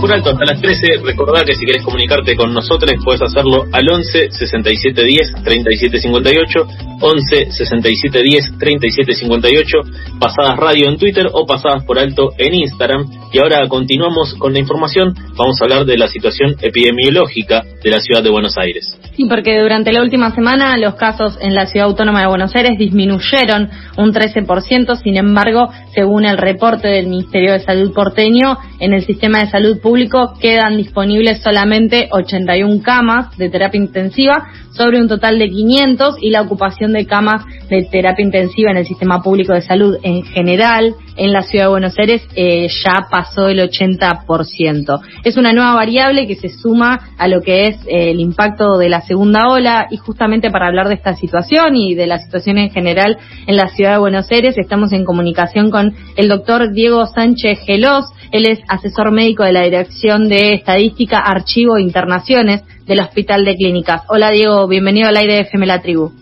por alto hasta las 13. Recordá que si querés comunicarte con nosotros puedes hacerlo al 11 67 10 37 58, 11 67 10 37 58, pasadas radio en Twitter o pasadas por alto en Instagram. Y ahora continuamos con la información. Vamos a hablar de la situación epidemiológica de la ciudad de Buenos Aires. Sí, porque durante la última semana los casos en la ciudad autónoma de Buenos Aires disminuyeron un 13%. Sin embargo, según el reporte del Ministerio de Salud porteño, en el sistema de salud público quedan disponibles solamente 81 camas de terapia intensiva sobre un total de 500 y la ocupación de camas de terapia intensiva en el sistema público de salud en general en la ciudad de Buenos Aires eh, ya pasó el 80%. Es una nueva variable que se suma a lo que es eh, el impacto de la segunda ola y justamente para hablar de esta situación y de la situación en general en la ciudad de Buenos Aires estamos en comunicación con el doctor Diego Sánchez Gelos. Él es asesor médico de la Dirección de Estadística, Archivo e Internaciones del Hospital de Clínicas. Hola Diego, bienvenido al aire de FM La Tribu.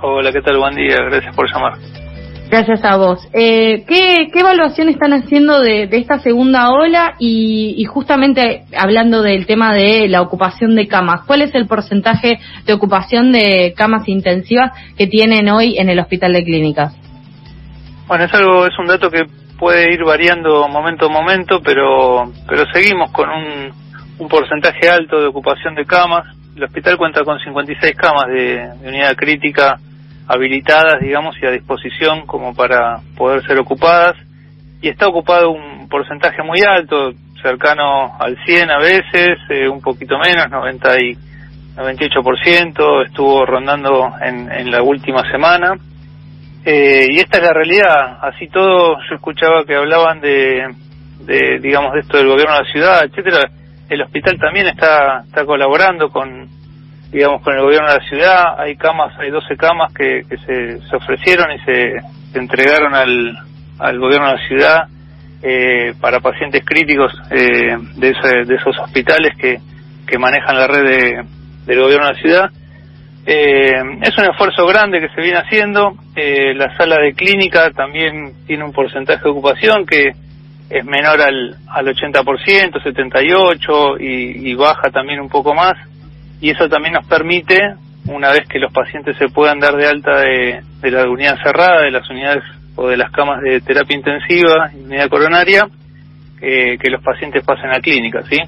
Hola, ¿qué tal? Buen día, gracias por llamar. Gracias a vos. Eh, ¿qué, evaluación están haciendo de, esta segunda ola y, justamente hablando del tema de la ocupación de camas? ¿Cuál es el porcentaje de ocupación de camas intensivas que tienen hoy en el Hospital de Clínicas? Bueno, es algo, es un dato que puede ir variando momento a momento, pero, pero seguimos con un, un porcentaje alto de ocupación de camas. El hospital cuenta con 56 camas de, unidad crítica habilitadas, digamos, y a disposición como para poder ser ocupadas. Y está ocupado un porcentaje muy alto, cercano al 100 a veces, eh, un poquito menos, 90 y 98%, estuvo rondando en, en la última semana. Eh, y esta es la realidad. Así todo, yo escuchaba que hablaban de, de, digamos, de esto del gobierno de la ciudad, etcétera. El hospital también está, está colaborando con, digamos, con el gobierno de la ciudad. Hay camas, hay 12 camas que, que se, se ofrecieron y se, entregaron al, al gobierno de la ciudad eh, para pacientes críticos eh, de, de esos hospitales que, que manejan la red de, del gobierno de la ciudad. Eh, es un esfuerzo grande que se viene haciendo. Eh, la sala de clínica también tiene un porcentaje de ocupación que es menor al, al 80%, 78% y, y baja también un poco más y eso también nos permite, una vez que los pacientes se puedan dar de alta de, la unidad cerrada, de las unidades o de las camas de terapia intensiva y unidad coronaria, eh, que los pacientes pasen a clínica, ¿sí?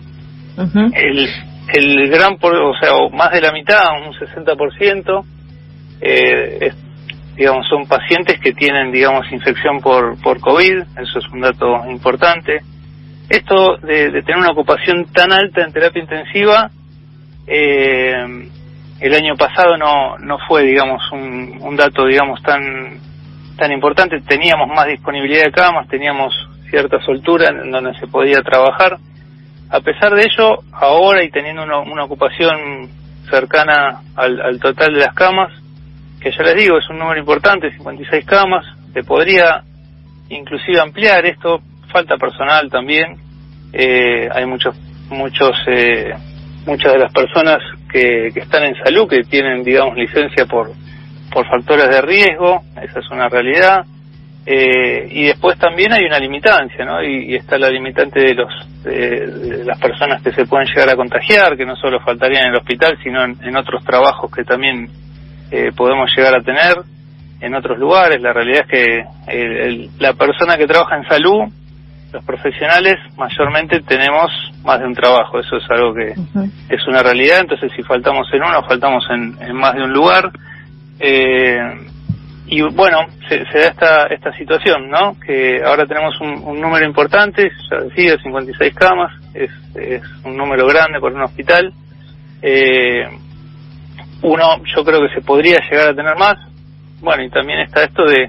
el, el gran, o sea, más de la mitad, un 60%, eh, digamos, son pacientes que tienen, digamos, infección por, por COVID, eso es un dato importante. Esto de, de tener una ocupación tan alta en terapia intensiva eh, el año pasado no, no fue, digamos, un, un dato, digamos, tan, tan importante. Teníamos más disponibilidad de camas, teníamos cierta soltura en donde se podía trabajar. A pesar de ello, ahora y teniendo una, una ocupación cercana al, al, total de las camas, que ya les digo, es un número importante, 56 camas, se podría inclusive ampliar esto, falta personal también, eh, hay muchos, muchos eh, muchas de las personas que, que están en salud, que tienen, digamos, licencia por, por factores de riesgo, esa es una realidad. Eh, y después también hay una limitancia, ¿no? Y, está la limitante de los de, las personas que se pueden llegar a contagiar, que no solo faltarían en el hospital, sino en, otros trabajos que también eh, podemos llegar a tener en otros lugares. La realidad es que la persona que trabaja en salud los profesionales mayormente tenemos más de un trabajo, eso es algo que es una realidad, entonces si faltamos en uno, faltamos en, más de un lugar. Eh, y bueno, se, da esta, esta situación, ¿no? Que ahora tenemos un, número importante, ya decía, 56 camas, es, es un número grande por un hospital. Eh, uno, yo creo que se podría llegar a tener más. Bueno, y también está esto de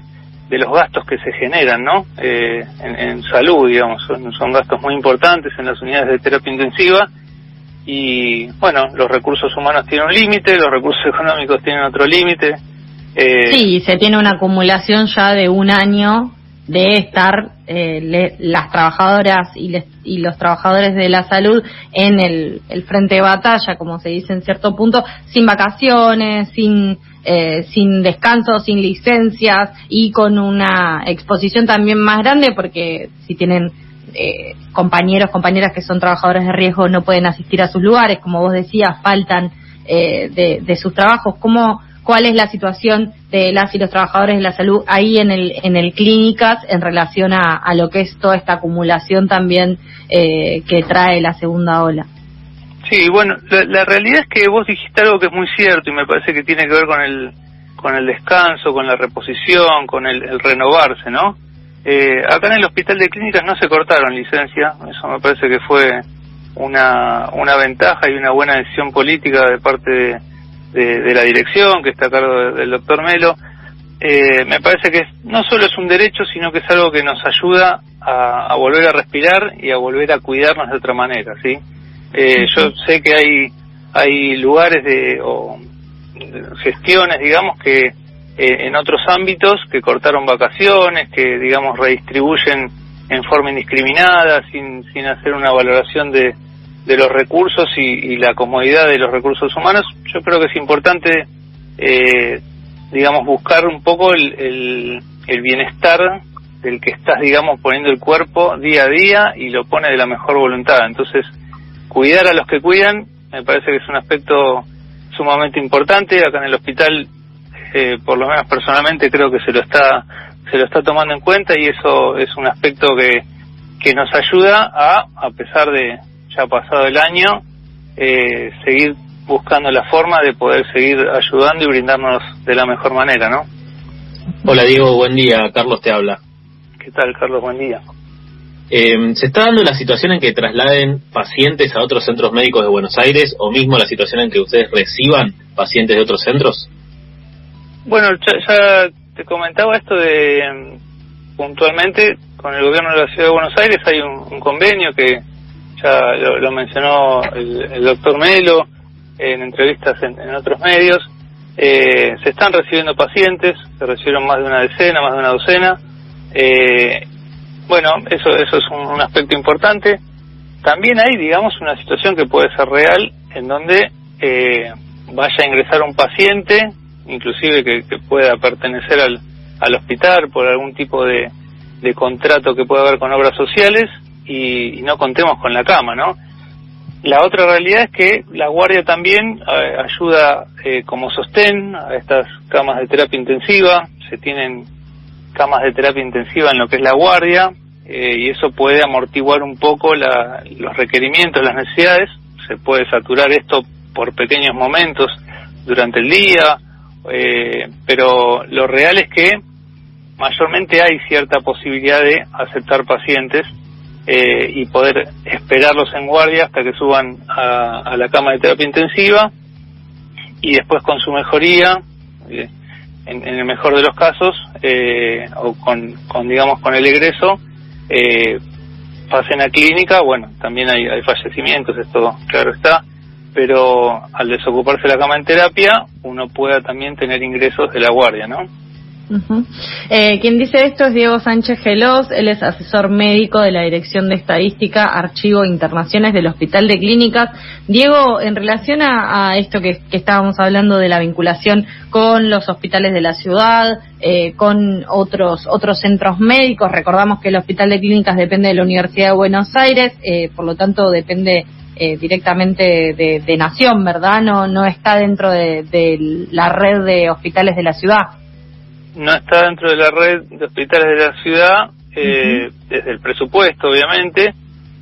de los gastos que se generan, ¿no? Eh, en, salud, digamos, son, gastos muy importantes en las unidades de terapia intensiva y, bueno, los recursos humanos tienen un límite, los recursos económicos tienen otro límite. Eh, sí, se tiene una acumulación ya de un año de estar eh, las trabajadoras y, y, los trabajadores de la salud en el, el frente de batalla, como se dice en cierto punto, sin vacaciones, sin eh, sin descanso, sin licencias y con una exposición también más grande porque si tienen eh, compañeros, compañeras que son trabajadores de riesgo no pueden asistir a sus lugares, como vos decías, faltan de, de, sus trabajos. ¿Cómo, ¿Cuál es la situación de las y los trabajadores de la salud ahí en el, en el clínicas en relación a, a lo que es toda esta acumulación también que trae la segunda ola? Sí, bueno, la, realidad es que vos dijiste algo que es muy cierto y me parece que tiene que ver con el, con el descanso, con la reposición, con el, renovarse, ¿no? Eh, acá en el Hospital de Clínicas no se cortaron licencia, eso me parece que fue una, una ventaja y una buena decisión política de parte de, la dirección que está a cargo del doctor Melo. Eh, me parece que no solo es un derecho, sino que es algo que nos ayuda a, a volver a respirar y a volver a cuidarnos de otra manera, ¿sí? Eh, yo sé que hay, hay lugares de, o gestiones, digamos, que eh, en otros ámbitos que cortaron vacaciones, que, digamos, redistribuyen en forma indiscriminada, sin, sin hacer una valoración de, de los recursos y, la comodidad de los recursos humanos. Yo creo que es importante, eh, digamos, buscar un poco el, el, el bienestar del que estás, digamos, poniendo el cuerpo día a día y lo pone de la mejor voluntad. Entonces, cuidar a los que cuidan me parece que es un aspecto sumamente importante acá en el hospital eh, por lo menos personalmente creo que se lo está se lo está tomando en cuenta y eso es un aspecto que que nos ayuda a a pesar de ya pasado el año eh, seguir buscando la forma de poder seguir ayudando y brindarnos de la mejor manera no hola Diego buen día. Carlos te habla. Qué tal Carlos buen día. Eh, ¿Se está dando la situación en que trasladen pacientes a otros centros médicos de Buenos Aires o mismo la situación en que ustedes reciban pacientes de otros centros? Bueno, ya, te comentaba esto de puntualmente con el gobierno de la ciudad de Buenos Aires hay un, convenio que ya lo, mencionó el, doctor Melo en entrevistas en, otros medios. Eh, se están recibiendo pacientes, se recibieron más de una decena, más de una docena. Eh, bueno, eso, eso es un, aspecto importante. También hay, digamos, una situación que puede ser real en donde eh, vaya a ingresar un paciente, inclusive que, pueda pertenecer al, al hospital por algún tipo de contrato que pueda haber con obras sociales y, no contemos con la cama, ¿no? La otra realidad es que la guardia también eh, ayuda eh, como sostén a estas camas de terapia intensiva, se tienen camas de terapia intensiva en lo que es la guardia, eh, y eso puede amortiguar un poco los requerimientos, las necesidades. Se puede saturar esto por pequeños momentos durante el día, eh, pero lo real es que mayormente hay cierta posibilidad de aceptar pacientes eh, y poder esperarlos en guardia hasta que suban a, la cama de terapia intensiva y después con su mejoría, en, en, el mejor de los casos, o con, con digamos con el egreso, eh, pasen a clínica, bueno, también hay, hay fallecimientos, esto claro está, pero al desocuparse la cama en terapia, uno pueda también tener ingresos de la guardia, ¿no? Eh, quien dice esto es Diego Sánchez Gelos, él es asesor médico de la Dirección de Estadística, Archivo Internaciones del Hospital de Clínicas. Diego, en relación a, esto que, estábamos hablando de la vinculación con los hospitales de la ciudad, eh, con otros, otros centros médicos, recordamos que el Hospital de Clínicas depende de la Universidad de Buenos Aires, eh, por lo tanto depende eh, directamente de, Nación, ¿verdad? No, no está dentro de la red de hospitales de la ciudad no está dentro de la red de hospitales de la ciudad, eh, desde el presupuesto, obviamente,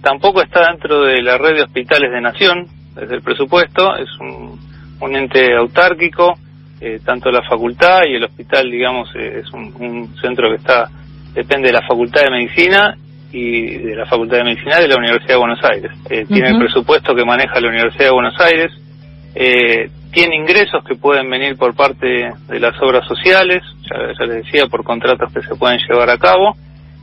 tampoco está dentro de la red de hospitales de Nación, desde el presupuesto, es un, un ente autárquico, eh, tanto la facultad y el hospital, digamos, eh, es un, centro que está, depende de la Facultad de Medicina y de la Facultad de Medicina de la Universidad de Buenos Aires. Tiene el presupuesto que maneja la Universidad de Buenos Aires, tiene ingresos que pueden venir por parte de las obras sociales, ya, les decía, por contratos que se pueden llevar a cabo,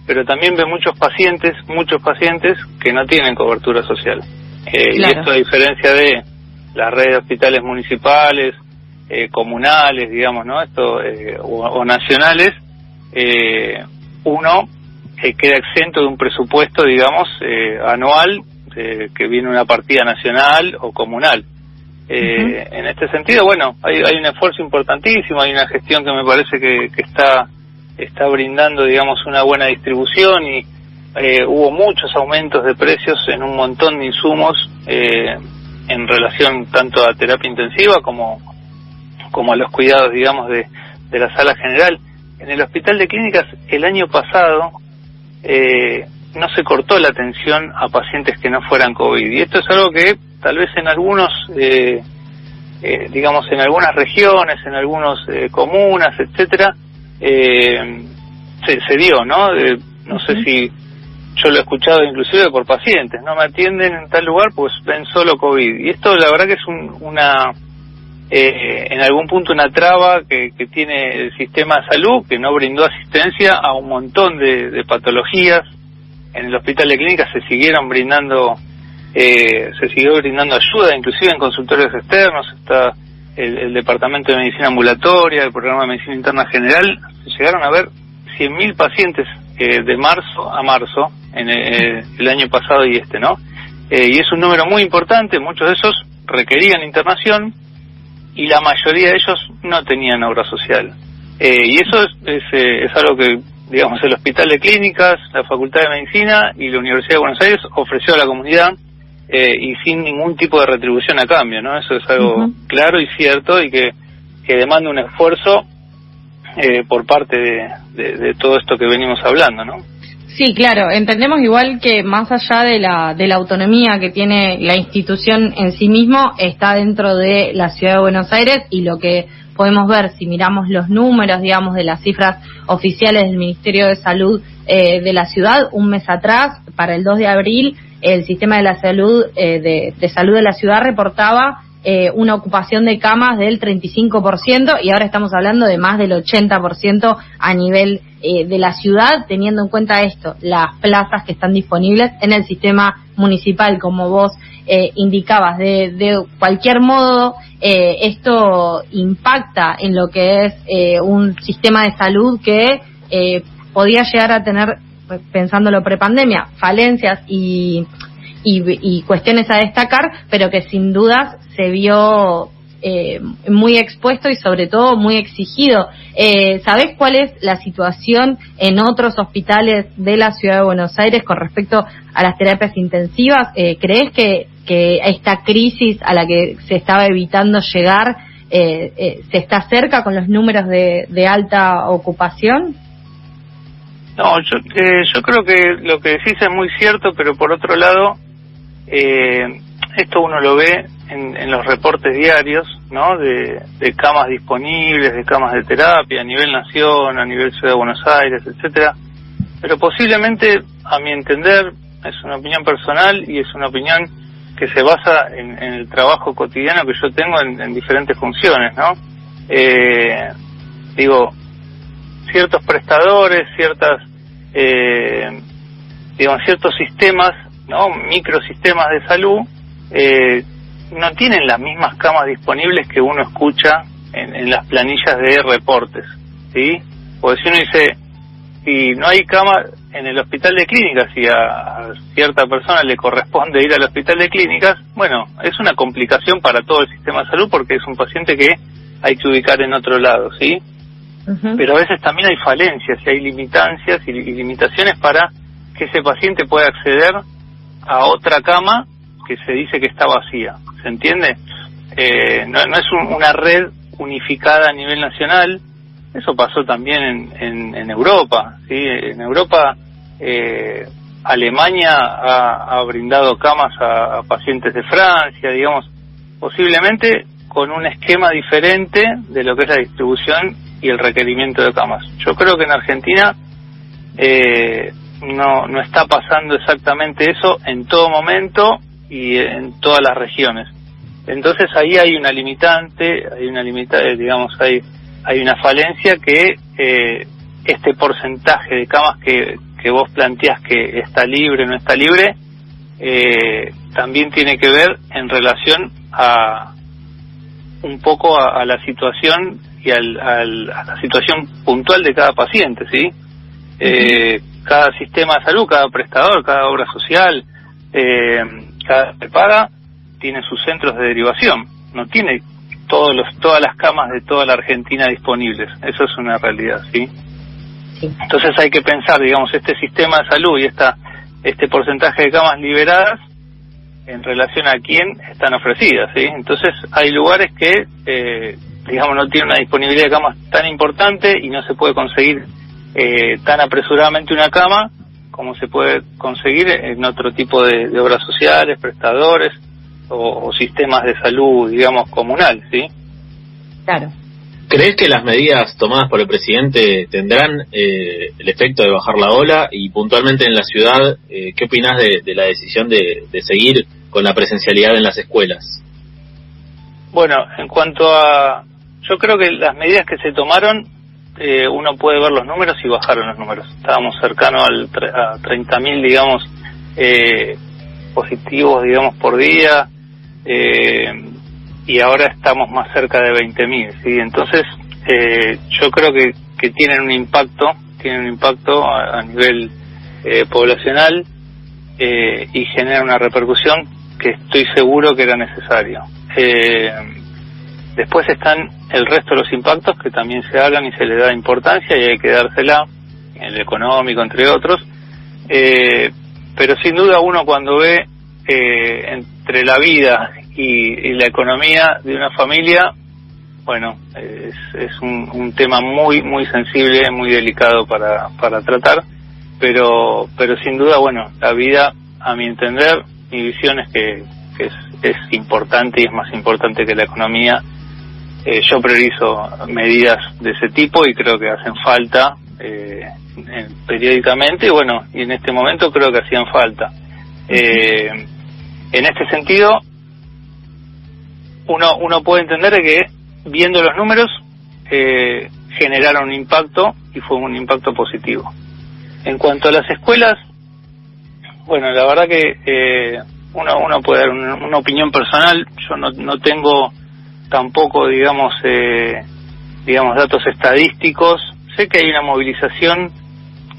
pero también ve muchos pacientes, muchos pacientes que no tienen cobertura social. Eh, y esto a diferencia de las redes de hospitales municipales, eh, comunales, digamos, ¿no? Esto, eh, o, nacionales, uno queda exento de un presupuesto, digamos, anual, que viene una partida nacional o comunal. Eh, en este sentido, bueno, hay, hay un esfuerzo importantísimo, hay una gestión que me parece que, está, está brindando, digamos, una buena distribución y eh, hubo muchos aumentos de precios en un montón de insumos eh, en relación tanto a terapia intensiva como, como a los cuidados, digamos, de, de la sala general. En el hospital de clínicas el año pasado eh, no se cortó la atención a pacientes que no fueran COVID. Y esto es algo que tal vez en algunos, eh, eh, digamos, en algunas regiones, en algunas eh, comunas, etcétera, eh, se, se dio, ¿no? no sé si yo lo he escuchado inclusive por pacientes, no me atienden en tal lugar pues ven solo COVID. Y esto la verdad que es un, una, eh, en algún punto una traba que, que, tiene el sistema de salud, que no brindó asistencia a un montón de, de patologías. En el hospital de clínicas se siguieron brindando, eh, se siguió brindando ayuda, inclusive en consultorios externos, está el, el Departamento de Medicina Ambulatoria, el Programa de Medicina Interna General, llegaron a ver 100.000 pacientes eh, de marzo a marzo, en eh, el año pasado y este, ¿no? Eh, y es un número muy importante, muchos de esos requerían internación y la mayoría de ellos no tenían obra social. Eh, y eso es, es, es, algo que, digamos, el Hospital de Clínicas, la Facultad de Medicina y la Universidad de Buenos Aires ofreció a la comunidad eh, y sin ningún tipo de retribución a cambio, ¿no? Eso es algo uh -huh. claro y cierto y que, que demanda un esfuerzo eh, por parte de, de, de, todo esto que venimos hablando, ¿no? Sí, claro. Entendemos igual que más allá de la, de la autonomía que tiene la institución en sí mismo, está dentro de la ciudad de Buenos Aires y lo que podemos ver si miramos los números, digamos, de las cifras oficiales del Ministerio de Salud eh, de la ciudad, un mes atrás, para el 2 de abril, el sistema de la salud eh, de, de salud de la ciudad reportaba eh, una ocupación de camas del 35% y ahora estamos hablando de más del 80% a nivel eh, de la ciudad, teniendo en cuenta esto, las plazas que están disponibles en el sistema municipal, como vos eh, indicabas. De, de, cualquier modo, eh, esto impacta en lo que es eh, un sistema de salud que podía llegar a tener, pensándolo prepandemia, falencias y, y, y cuestiones a destacar, pero que sin dudas se vio eh, muy expuesto y sobre todo muy exigido. Eh, ¿Sabés cuál es la situación en otros hospitales de la ciudad de Buenos Aires con respecto a las terapias intensivas? Eh, ¿Crees que, que esta crisis a la que se estaba evitando llegar eh, eh, se está cerca con los números de, de alta ocupación? No, yo, eh, yo creo que lo que decís es muy cierto, pero por otro lado, eh, esto uno lo ve en, en, los reportes diarios, ¿no? De, camas disponibles, de camas de terapia a nivel nación, a nivel ciudad de Buenos Aires, etcétera. Pero posiblemente, a mi entender, es una opinión personal y es una opinión que se basa en, en el trabajo cotidiano que yo tengo en, en diferentes funciones, ¿no? Eh, digo, ciertos prestadores, ciertas, eh, digamos, ciertos sistemas, ¿no? Microsistemas de salud, eh, no tienen las mismas camas disponibles que uno escucha en, en las planillas de reportes, ¿sí? Porque si uno dice, si no hay cama en el hospital de clínicas y a, a, cierta persona le corresponde ir al hospital de clínicas, bueno, es una complicación para todo el sistema de salud porque es un paciente que hay que ubicar en otro lado, ¿sí? Pero a veces también hay falencias y hay limitancias y, limitaciones para que ese paciente pueda acceder a otra cama que se dice que está vacía. ¿Se entiende? Eh, no, es un, una red unificada a nivel nacional. Eso pasó también en, en, en Europa. ¿sí? En Europa, eh, Alemania ha, ha, brindado camas a, pacientes de Francia, digamos, posiblemente con un esquema diferente de lo que es la distribución y el requerimiento de camas. Yo creo que en Argentina eh, no, no está pasando exactamente eso en todo momento y en todas las regiones. Entonces ahí hay una limitante, hay una limita, eh, digamos, hay, hay una falencia que eh, este porcentaje de camas que, que vos planteás que está libre o no está libre, eh, también tiene que ver en relación a un poco a la situación y al, al, a la situación puntual de cada paciente, ¿sí? Eh, cada sistema de salud, cada prestador, cada obra social, eh, cada paga tiene sus centros de derivación, no tiene todos los, todas las camas de toda la Argentina disponibles, eso es una realidad, ¿sí? Entonces hay que pensar, digamos, este sistema de salud y esta este porcentaje de camas liberadas en relación a quién están ofrecidas, ¿sí? Entonces hay lugares que, eh, digamos, no tienen una disponibilidad de camas tan importante y no se puede conseguir eh, tan apresuradamente una cama como se puede conseguir en otro tipo de, obras sociales, prestadores o, sistemas de salud, digamos, comunal, ¿sí? Claro. ¿Crees que las medidas tomadas por el presidente tendrán eh, el efecto de bajar la ola? Y puntualmente en la ciudad, eh, ¿qué opinas de, la decisión de, seguir con la presencialidad en las escuelas? Bueno, en cuanto a... Yo creo que las medidas que se tomaron, eh, uno puede ver los números y bajaron los números. Estábamos cercanos al, a 30.000, digamos, positivos, digamos, por día. Eh, y ahora estamos más cerca de 20.000, ¿sí? Entonces, eh, yo creo que, que tienen un impacto, tienen un impacto a, nivel eh, poblacional eh, y genera una repercusión que estoy seguro que era necesario. Eh, después están el resto de los impactos que también se hablan y se le da importancia y hay que dársela, el económico entre otros, eh, pero sin duda uno cuando ve eh, entre la vida y, la economía de una familia, bueno, es, es un, un, tema muy, muy sensible, muy delicado para, para tratar, pero, pero sin duda, bueno, la vida, a mi entender, mi visión es que, es, es importante y es más importante que la economía. Eh, yo priorizo medidas de ese tipo y creo que hacen falta eh, periódicamente, bueno, y en este momento creo que hacían falta. Eh, en este sentido, uno, uno puede entender que viendo los números eh, generaron un impacto y fue un impacto positivo. En cuanto a las escuelas, bueno, la verdad que eh, uno, uno puede dar una, opinión personal, yo no, no tengo tampoco, digamos, eh, digamos, datos estadísticos, sé que hay una movilización,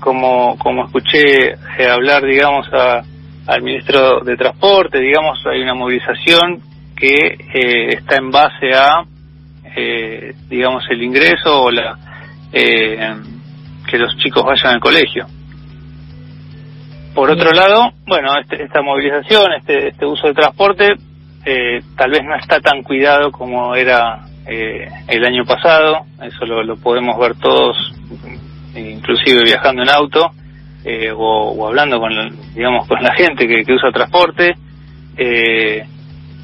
como, como escuché eh, hablar, digamos, a, al ministro de Transporte, digamos, hay una movilización que eh, está en base a, eh, digamos, el ingreso o la eh, que los chicos vayan al colegio. Por otro lado, bueno, este, esta movilización, este, este uso de transporte, tal vez no está tan cuidado como era el año pasado, eso lo, podemos ver todos, inclusive viajando en auto o, hablando con, digamos, con la gente que, que usa transporte. Eh,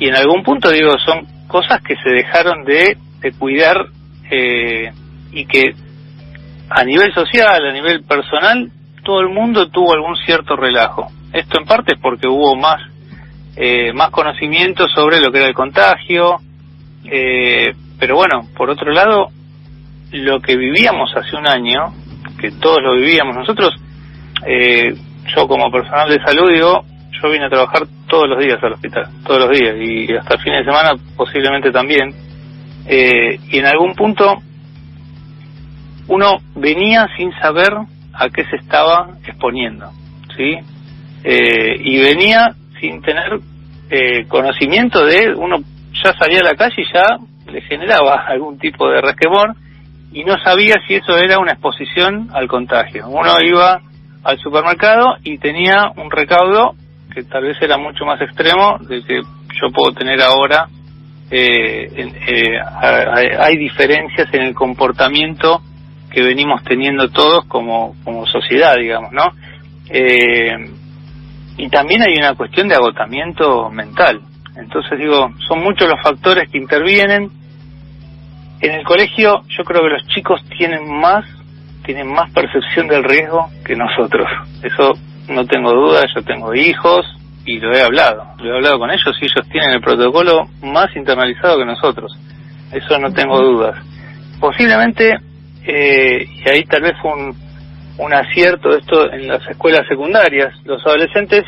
y en algún punto digo son cosas que se dejaron de, cuidar eh, y que a nivel social, a nivel personal, todo el mundo tuvo algún cierto relajo. Esto en parte es porque hubo más eh, más conocimiento sobre lo que era el contagio, eh, pero bueno, por otro lado, lo que vivíamos hace un año, que todos lo vivíamos nosotros, eh, yo como personal de salud digo, yo vine a trabajar todos los días al hospital, todos los días, y hasta el fin de semana posiblemente también. Eh, y en algún punto uno venía sin saber a qué se estaba exponiendo, ¿sí? Eh, y venía sin tener eh, conocimiento de, uno ya salía a la calle y ya le generaba algún tipo de resquemor y no sabía si eso era una exposición al contagio. Uno iba al supermercado y tenía un recaudo que tal vez era mucho más extremo del que yo puedo tener ahora. Eh, eh, hay diferencias en el comportamiento que venimos teniendo todos como, como sociedad, digamos, ¿no? Eh, y también hay una cuestión de agotamiento mental. Entonces digo, son muchos los factores que intervienen. En el colegio yo creo que los chicos tienen más, tienen más percepción del riesgo que nosotros. Eso no tengo duda, yo tengo hijos y lo he hablado, lo he hablado con ellos y ellos tienen el protocolo más internalizado que nosotros, eso no tengo dudas. Posiblemente, eh, y ahí tal vez fue un, un acierto esto en las escuelas secundarias, los adolescentes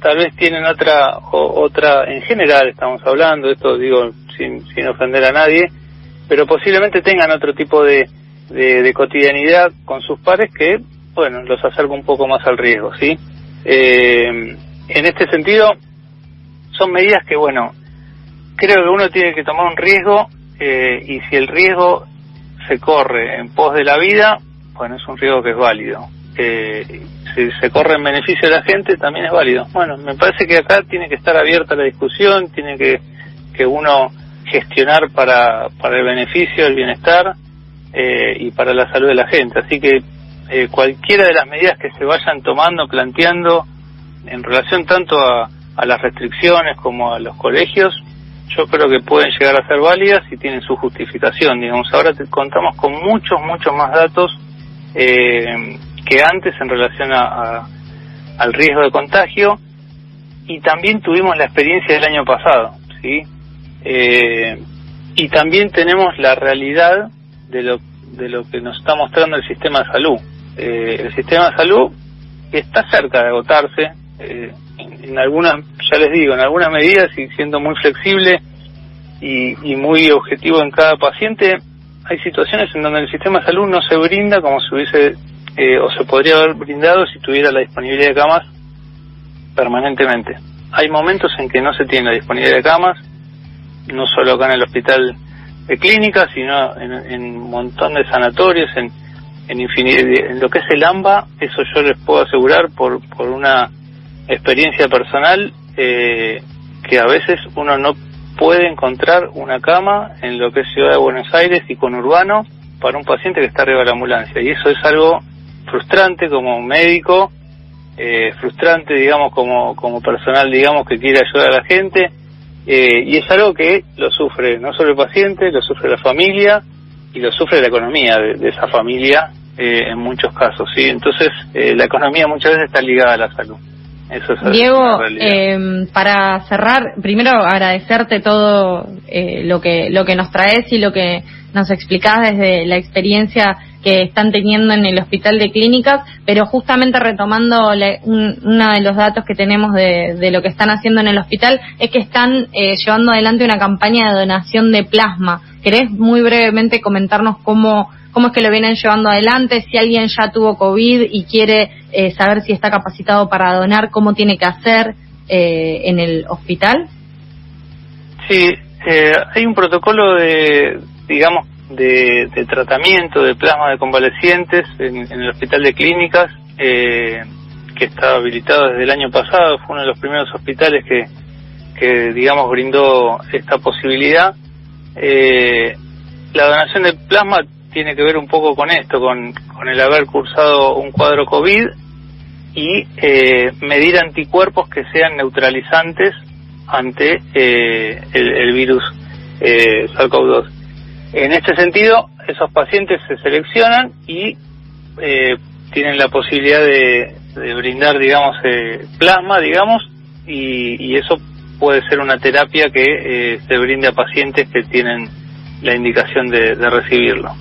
tal vez tienen otra, otra, en general estamos hablando, esto digo sin, sin ofender a nadie, pero posiblemente tengan otro tipo de, de, de cotidianidad con sus pares que bueno, los acerca un poco más al riesgo, ¿sí? Eh, en este sentido, son medidas que, bueno, creo que uno tiene que tomar un riesgo eh, y si el riesgo se corre en pos de la vida, bueno, es un riesgo que es válido. Eh, si se corre en beneficio de la gente, también es válido. Bueno, me parece que acá tiene que estar abierta la discusión, tiene que, que uno gestionar para, para el beneficio, el bienestar eh, y para la salud de la gente. Así que eh, cualquiera de las medidas que se vayan tomando, planteando en relación tanto a, a las restricciones como a los colegios, yo creo que pueden llegar a ser válidas y tienen su justificación. Digamos, ahora te contamos con muchos, muchos más datos eh, que antes en relación a, al riesgo de contagio y también tuvimos la experiencia del año pasado, ¿sí? Eh, y también tenemos la realidad de lo, de lo que nos está mostrando el sistema de salud. Eh, el sistema de salud está cerca de agotarse, eh, en, algunas, ya les digo, en algunas medidas y siendo muy flexible y muy objetivo en cada paciente, hay situaciones en donde el sistema de salud no se brinda como se hubiese eh, o se podría haber brindado si tuviera la disponibilidad de camas permanentemente. Hay momentos en que no se tiene la disponibilidad de camas, no solo acá en el hospital de clínicas, sino en, un montón de sanatorios, en, en, en lo que es el AMBA, eso yo les puedo asegurar por, por una experiencia personal, eh, que a veces uno no puede encontrar una cama en lo que es Ciudad de Buenos Aires y con Urbano para un paciente que está arriba de la ambulancia. Y eso es algo frustrante como médico, eh, frustrante, digamos, como, como personal, digamos, que quiere ayudar a la gente. Eh, y es algo que lo sufre no solo el paciente, lo sufre la familia y lo sufre la economía de, esa familia eh, en muchos casos, ¿sí? Entonces, la economía muchas veces está ligada a la salud. Diego, eh, para cerrar, primero agradecerte todo eh, lo que lo que nos traes y lo que nos explicás desde la experiencia que están teniendo en el hospital de clínicas, pero justamente retomando uno de los datos que tenemos de, lo que están haciendo en el hospital es que están eh, llevando adelante una campaña de donación de plasma. ¿Querés muy brevemente comentarnos cómo cómo es que lo vienen llevando adelante, si alguien ya tuvo COVID y quiere eh, saber si está capacitado para donar, cómo tiene que hacer eh, en el hospital. Sí, eh, hay un protocolo de, digamos, de, tratamiento de plasma de convalecientes en, el hospital de clínicas que está habilitado desde el año pasado, fue uno de los primeros hospitales que, que digamos, brindó esta posibilidad. la donación de plasma tiene que ver un poco con esto, con, con el haber cursado un cuadro COVID y eh, medir anticuerpos que sean neutralizantes ante eh, el, virus eh, SARS-CoV-2. En este sentido, esos pacientes se seleccionan y eh, tienen la posibilidad de, brindar, digamos, plasma, digamos, y, eso puede ser una terapia que se brinde a pacientes que tienen la indicación de recibirlo.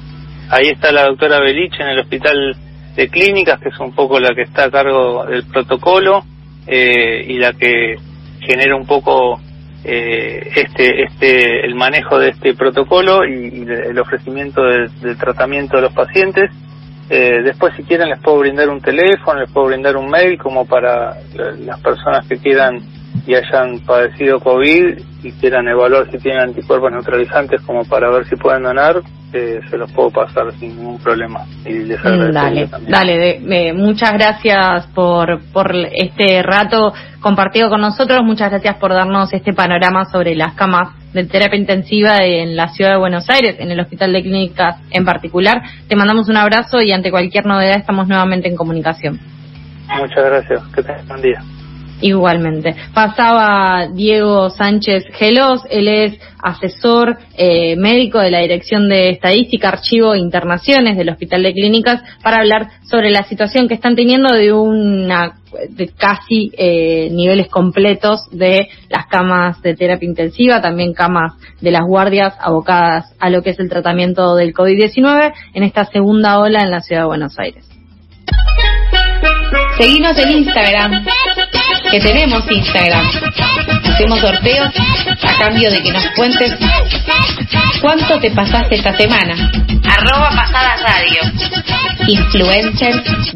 Ahí está la doctora Belich en el hospital de clínicas, que es un poco la que está a cargo del protocolo eh, y la que genera un poco eh, este, este, el manejo de este protocolo y, el ofrecimiento del tratamiento de los pacientes. Eh, después, si quieren, les puedo brindar un teléfono, les puedo brindar un mail como para las personas que quieran y hayan padecido COVID y quieran evaluar si tienen anticuerpos neutralizantes como para ver si pueden donar, eh, se los puedo pasar sin ningún problema. Y les mm, dale, dale, muchas gracias por, por este rato compartido con nosotros, muchas gracias por darnos este panorama sobre las camas de terapia intensiva en la ciudad de Buenos Aires, en el Hospital de Clínicas en particular. Te mandamos un abrazo y ante cualquier novedad estamos nuevamente en comunicación. Muchas gracias, que tengan buen día. Igualmente. Pasaba Diego Sánchez Gelos, él es asesor eh, médico de la Dirección de Estadística, Archivo e Internaciones del Hospital de Clínicas para hablar sobre la situación que están teniendo de una de casi eh, niveles completos de las camas de terapia intensiva, también camas de las guardias abocadas a lo que es el tratamiento del COVID-19 en esta segunda ola en la ciudad de Buenos Aires. Seguimos en Instagram que tenemos Instagram. Hacemos sorteos a cambio de que nos cuentes cuánto te pasaste esta semana. Arroba Pasada Radio. Influencer de